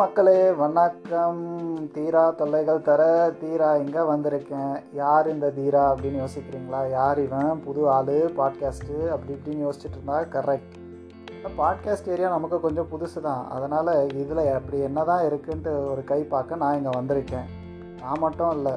மக்களே வணக்கம். தீரா தொல்லைகள் தர தீரா இங்கே வந்திருக்கேன். யார் இந்த தீரா அப்படின்னு யோசிக்கிறீங்களா? யார் இவன்? புது ஆள் பாட்காஸ்ட்டு அப்படி இப்படின்னு யோசிச்சுட்டு இருந்தா கரெக்ட் பாட்காஸ்ட் ஏரியா நமக்கு கொஞ்சம் புதுசு தான் அதனால் இதில் அப்படி என்ன தான் இருக்குன்ட்டு ஒரு கை பார்க்க நான் இங்கே வந்திருக்கேன். நான் மட்டும் இல்லை.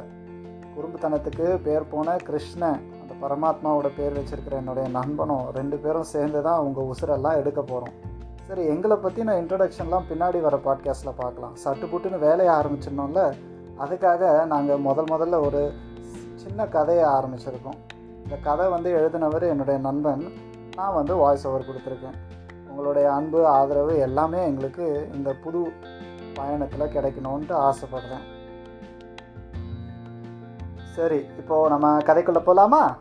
குறும்புத்தனத்துக்கு பேர் போன கிருஷ்ணன் அந்த பரமாத்மாவோட பேர் வச்சுருக்கிற என்னுடைய நண்பனும் ரெண்டு பேரும் சேர்ந்து தான் உங்கள் உசுரெல்லாம் எடுக்க போகிறோம் சரி எங்களை பற்றின இன்ட்ரடக்ஷன்லாம் பின்னாடி வர பாட்காஸ்ட்டில் பார்க்கலாம். சட்டு புட்டுன்னு வேலையை ஆரம்பிச்சிடணும்ல? அதுக்காக நாங்கள் முதல் முதல்ல ஒரு சின்ன கதையை ஆரம்பிச்சிருக்கோம். இந்த கதை வந்து எழுதினவர் என்னுடைய நண்பன். நான் வந்து வாய்ஸ் ஓவர் கொடுத்துருக்கேன். உங்களுடைய அன்பு ஆதரவு எல்லாமே எங்களுக்கு இந்த புது பயணத்தில் கிடைக்கணுன்ட்டு ஆசைப்படுறேன். சரி இப்போது நம்ம கதைக்குள்ளே போகலாமா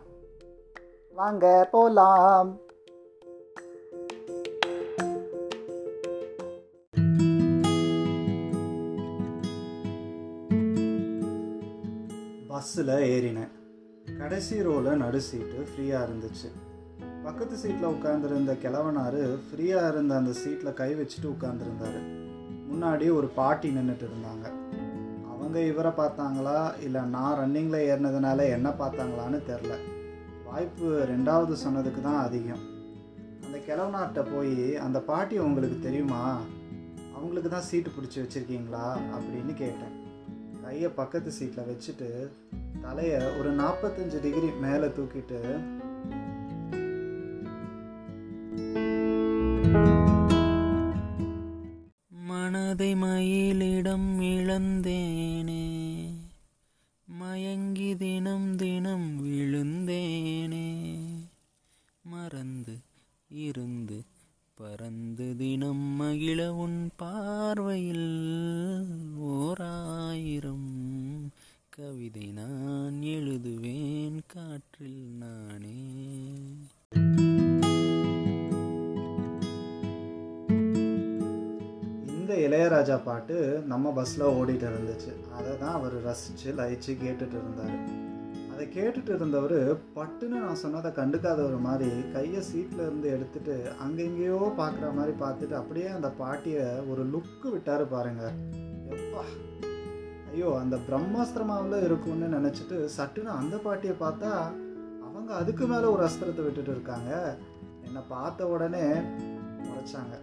வாங்க போகலாம் பஸ்ஸில் ஏறினேன். கடைசி ரோவில் நடு சீட்டு ஃப்ரீயாக இருந்துச்சு. பக்கத்து சீட்டில் உட்காந்துருந்த கிழவனார் ஃப்ரீயாக இருந்த அந்த சீட்டில் கை வச்சுட்டு உட்காந்துருந்தாரு முன்னாடி ஒரு பாட்டி நின்றுட்டு இருந்தாங்க. அவங்க இவரை பார்த்தாங்களா? இல்லை நான் ரன்னிங்கில் ஏறினதுனால என்ன பார்த்தாங்களான்னு தெரில வாய்ப்பு ரெண்டாவது சொன்னதுக்கு தான் அதிகம். அந்த கிழவனார்கிட்ட போய் அந்த பாட்டி உங்களுக்கு தெரியுமா? அவங்களுக்கு தான் சீட்டு பிடிச்சி வச்சுருக்கீங்களா? அப்படின்னு கேட்டேன். கையை பக்கத்து சீட்டில் வச்சுட்டு தலையை ஒரு நாற்பத்தஞ்சு டிகிரி மேலே தூக்கிட்டு மனதை மயிலிடம் இழந்தேனே மயங்கி தினம் தினம் விழுந்தேனே மறந்து இருந்து பறந்து தினம் மகிழ உன் பார்வையில் ஓராயிரம். கவிதை நான் எழுதுவேன் காற்றில் நானே. இந்த இளையராஜா பாட்டு நம்ம பஸ்ஸில் ஓடிட்டு இருந்துச்சு. அதை தான் அவர் ரசித்து லயிச்சு கேட்டுட்டு இருந்தார். அதை கேட்டுட்டு இருந்தவர் பட்டுன்னு நான் சொன்னதை கண்டுக்காதவர் மாதிரி கையை சீட்டில் இருந்து எடுத்துட்டு அங்கெங்கேயோ பார்க்குற மாதிரி பார்த்துட்டு அப்படியே அந்த பாட்டியை ஒரு லுக்கு விட்டார் பாருங்க. எப்பா. ஐயோ அந்த பிரம்மாஸ்திரமாவில் இருக்கும்னு நினச்சிட்டு சட்டுன்னு அந்த பாட்டியை பார்த்தா அவங்க அதுக்கு மேலே ஒரு அஸ்திரத்தை விட்டுட்டு இருக்காங்க. என்னை பார்த்த உடனே முறைச்சாங்க.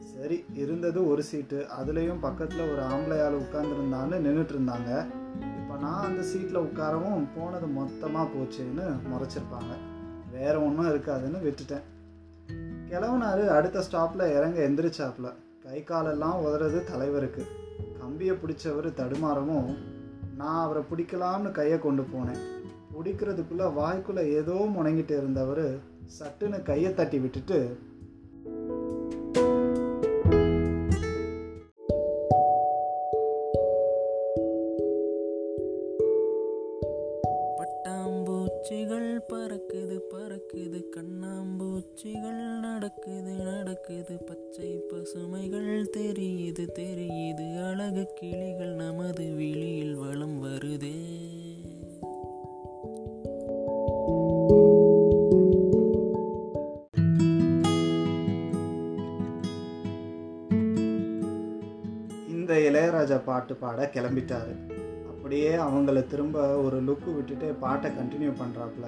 சரி இருந்தது ஒரு சீட்டு. அதுலேயும் பக்கத்தில் ஒரு ஆம்பளையால் உட்காந்துருந்தான்னு நின்றுட்டு இருந்தாங்க. நான் அந்த சீட்டில் உட்காரவும் போனது மொத்தமாக போச்சுன்னு முறைச்சிருப்பாங்க. வேற ஒன்றும் இருக்காதுன்னு விட்டுட்டேன். கிழவனாரு அடுத்த ஸ்டாப்பில் இறங்க எந்திரிச்சாப்புல. கை காலெல்லாம் உதறது தலைவருக்கு. கம்பியை பிடிச்சவர் தடுமாறவும் நான் அவரை பிடிக்கலாம்னு கையை கொண்டு போனேன். பிடிக்கிறதுக்குள்ளே வாய்க்குள்ளே ஏதோ முணங்கிட்டு இருந்தவர் சட்டுன்னு கையை தட்டி விட்டுட்டு பட்டாம்பூச்சிகள் பறக்குது பறக்குது. கண்ணாம்பூச்சிகள் நடக்குது நடக்குது. பச்சை பசுமைகள் தெரியுது தெரியுது. அழகு கிளிகள் நமது விழியில் வளம் வருதே. இந்த இளையராஜா பாட்டு பாட கிளம்பிட்டாரு. அப்படியே அவங்கள திரும்ப ஒரு லுக்கு விட்டுட்டு பாட்டை கண்டினியூ பண்ணுறாப்புல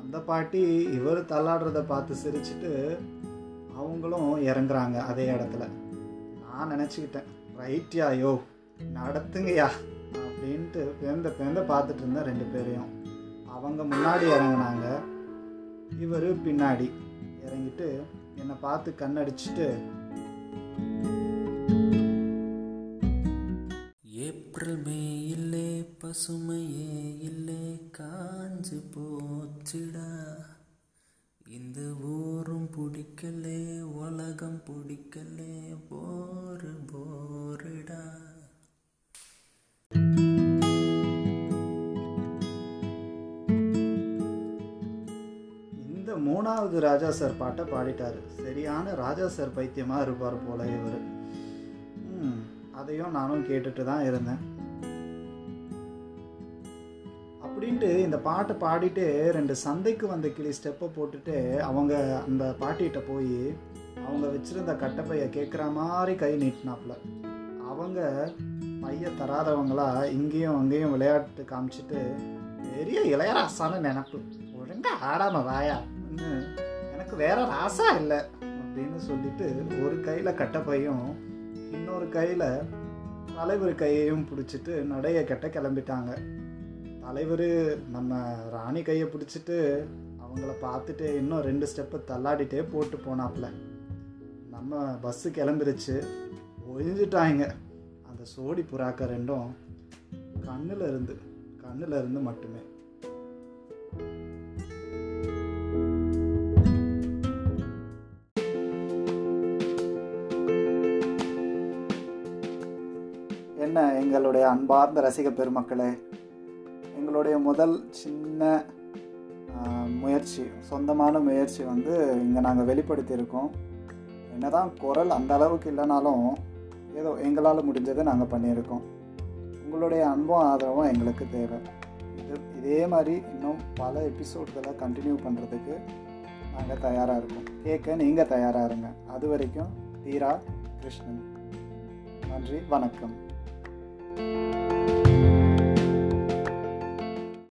அந்த பாட்டி இவர் தள்ளாடுறத பார்த்து சிரிச்சிட்டு அவங்களும் இறங்குறாங்க அதே இடத்துல. நான் நினச்சிக்கிட்டேன் ரைட்யா யோ நடத்துங்கய்யா அப்படின்ட்டு பேந்த பேந்த பார்த்துட்டு இருந்தேன் ரெண்டு பேரையும். அவங்க முன்னாடி இறங்குனாங்க இவர் பின்னாடி. இறங்கிட்டு என்னை பார்த்து கண்ணடிச்சிட்டு பசுமையே இல்லே காஞ்சு போச்சுடா. இந்த ஊரும் பிடிக்கலே உலகம் பிடிக்கலே போரு போருடா. இந்த மூணாவது ராஜா சார் பாட்டை பாடிட்டாரு. சரியான ராஜா சார் பைத்தியமாக இருப்பார் போல இவர். அதையும் நானும் கேட்டுட்டு தான் இருந்தேன். அப்படின்ட்டு இந்த பாட்டை பாடிட்டு ரெண்டு சந்தைக்கு வந்த கிளி ஸ்டெப்பை போட்டுட்டு அவங்க அந்த பாட்டிகிட்ட போய் அவங்க வச்சுருந்த கட்டப்பைய கேட்குற மாதிரி கை நீட்டினாப்புல. அவங்க பைய தராதவங்களா இங்கேயும் அங்கேயும் விளையாட்டு காமிச்சிட்டு பெரிய இளையராசான்னு நினப்பு. ஒழுங்கா ஆடாம வாயான்னு எனக்கு வேற ராசா இல்லை. அப்படின்னு சொல்லிட்டு ஒரு கையில் கட்டப்பையும் இன்னொரு கையில் தலைவர் கையையும் பிடிச்சிட்டு நடைய கட்ட கிளம்பிட்டாங்க. தலைவர் நம்ம ராணி கையை பிடிச்சிட்டு அவங்கள பார்த்துட்டு இன்னும் ரெண்டு ஸ்டெப்பு தள்ளாடிட்டே போட்டு போனாப்புல. நம்ம பஸ்ஸு கிளம்பிருச்சு. ஒழிஞ்சிட்டாங்க. அந்த சோடி புறாக்க ரெண்டும் கண்ணில் இருந்து கண்ணில் இருந்து மட்டுமே. என்ன எங்களுடைய அன்பார்ந்த ரசிக பெருமக்களே எங்களுடைய முதல் சின்ன முயற்சி சொந்தமான முயற்சி வந்து இங்கே நாங்கள் வெளிப்படுத்தியிருக்கோம். என்னதான் குரல் அந்த அளவுக்கு இல்லைனாலும் ஏதோ எங்களால் முடிஞ்சதை நாங்கள் பண்ணியிருக்கோம். உங்களுடைய அன்பும் ஆதரவும் எங்களுக்கு தேவை. இது இதே மாதிரி இன்னும் பல எபிசோட்களை கண்டினியூ பண்ணுறதுக்கு நாங்கள் தயாராக இருக்கோம். கேட்க நீங்கள் தயாராக இருங்க. அது வரைக்கும் தீரா கிருஷ்ணன். நன்றி வணக்கம்.